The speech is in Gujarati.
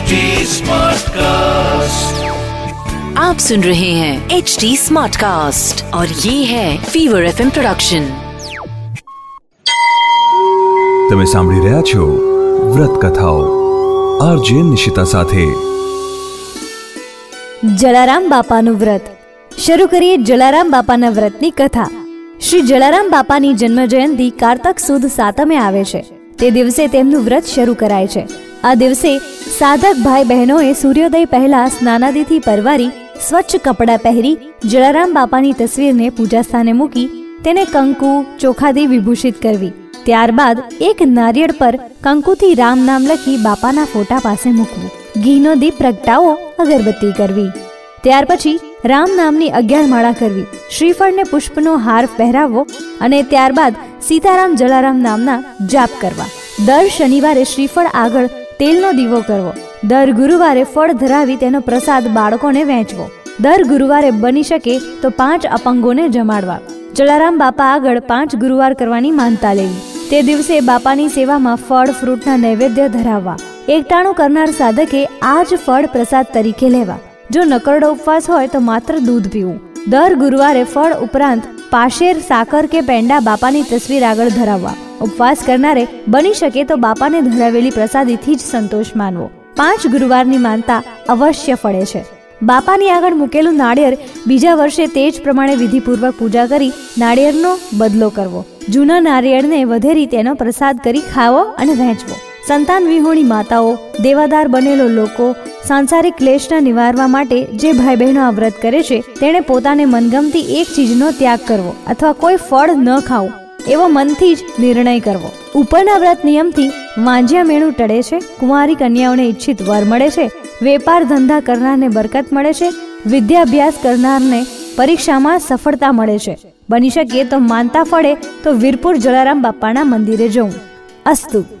HD Smartcast. आप सुन रहे हैं एच डी स्मार्ट कास्ट और ये है फीवर एफ प्रोडक्शन તમે સાંભળી રહ્યા છો વ્રત કથાઓ આરજે નિશિતા સાથે જલારામ બાપાનું વ્રત શરૂ કરીએ જલારામ બાપાના વ્રતની કથા શ્રી જલારામ બાપાની જન્મ જયંતિ કારતક સુદ સાતમે આવે છે તે દિવસે તેમનું વ્રત શરૂ કરાય છે આ દિવસે સાધક ભાઈ બહેનોએ સૂર્યોદય પહેલા સ્નાનાદિથી પરવારી સ્વચ્છ કપડાં પહેરી જલારામ બાપાની તસવીરને પૂજા સ્થાને મૂકી તેને કંકુ ચોખાથી વિભૂષિત કરવી. ત્યારબાદ એક નારિયેળ પર કંકુથી રામ નામ લખી બાપાના ફોટા પાસે મૂકવું. ઘીનો દીપ પ્રગટાવો, અગરબત્તી કરવી. ત્યાર પછી રામ નામની અગિયાર માળા કરવી. શ્રીફળને પુષ્પનો હાર પહેરાવવો અને ત્યારબાદ સીતારામ જલારામ નામના જાપ કરવા. દર શનિવારે શ્રીફળ આગળ તેલનો દીવો કરવો. દર ગુરુવારે ફળ ધરાવી તેનો પ્રસાદ બાળકોને વહેંચવો. દર ગુરુવારે બની શકે તો પાંચ અપંગોને જમાડવા. જલારામ બાપા આગળ પાંચ ગુરુવાર કરવાની માનતા લેવી. તે દિવસે બાપાની સેવામાં ફળ, ફ્રૂટના નૈવેદ્ય ધરાવવા. એકટાણું કરનાર સાધકે આ જ ફળ પ્રસાદ તરીકે લેવા. જો નકરડો ઉપવાસ હોય તો માત્ર દૂધ પીવું. દર ગુરુવારે ફળ ઉપરાંત પાશેર, સાકર કે પેંડા બાપાની તસવીર આગળ ધરાવવા. ઉપવાસ કરનારે બની શકે તો બાપાને ધરાવેલી પ્રસાદીથી જ સંતોષ માનવો. પાંચ ગુરુવારની માનતા અવશ્ય ફળે છે. બાપાની આગળ મૂકેલું નાળિયેર બીજા વર્ષે તે જ પ્રમાણે વિધિપૂર્વક પૂજા કરી નાળિયેરનો બદલો કરવો. જૂના નાળિયેરને વધેરી તેનો પ્રસાદ કરી ખાવો અને વહેંચવો. સંતાન વિહોણી માતાઓ, દેવાદાર બનેલો લોકો, સાંસારિક ક્લેશને નિવારવા માટે જે ભાઈ બહેનો આ વ્રત કરે છે, તેણે પોતાને મનગમતી એક ચીજનો ત્યાગ કરવો અથવા કોઈ ફળ ન ખાવું. એવો મનથી જ નિર્ણય કરવો. ઉપરના વ્રત નિયમથી વાંજ્યા મેળું ટળે છે, કુંવારી કન્યાઓને ઈચ્છિત વર મળે છે, વેપાર ધંધા કરનારને બરકત મળે છે, વિદ્યાભ્યાસ કરનારને પરીક્ષામાં સફળતા મળે છે. બની શકે તો માનતા ફળે તો વીરપુર જલારામ બાપાના મંદિરે જવું. અસ્તુ.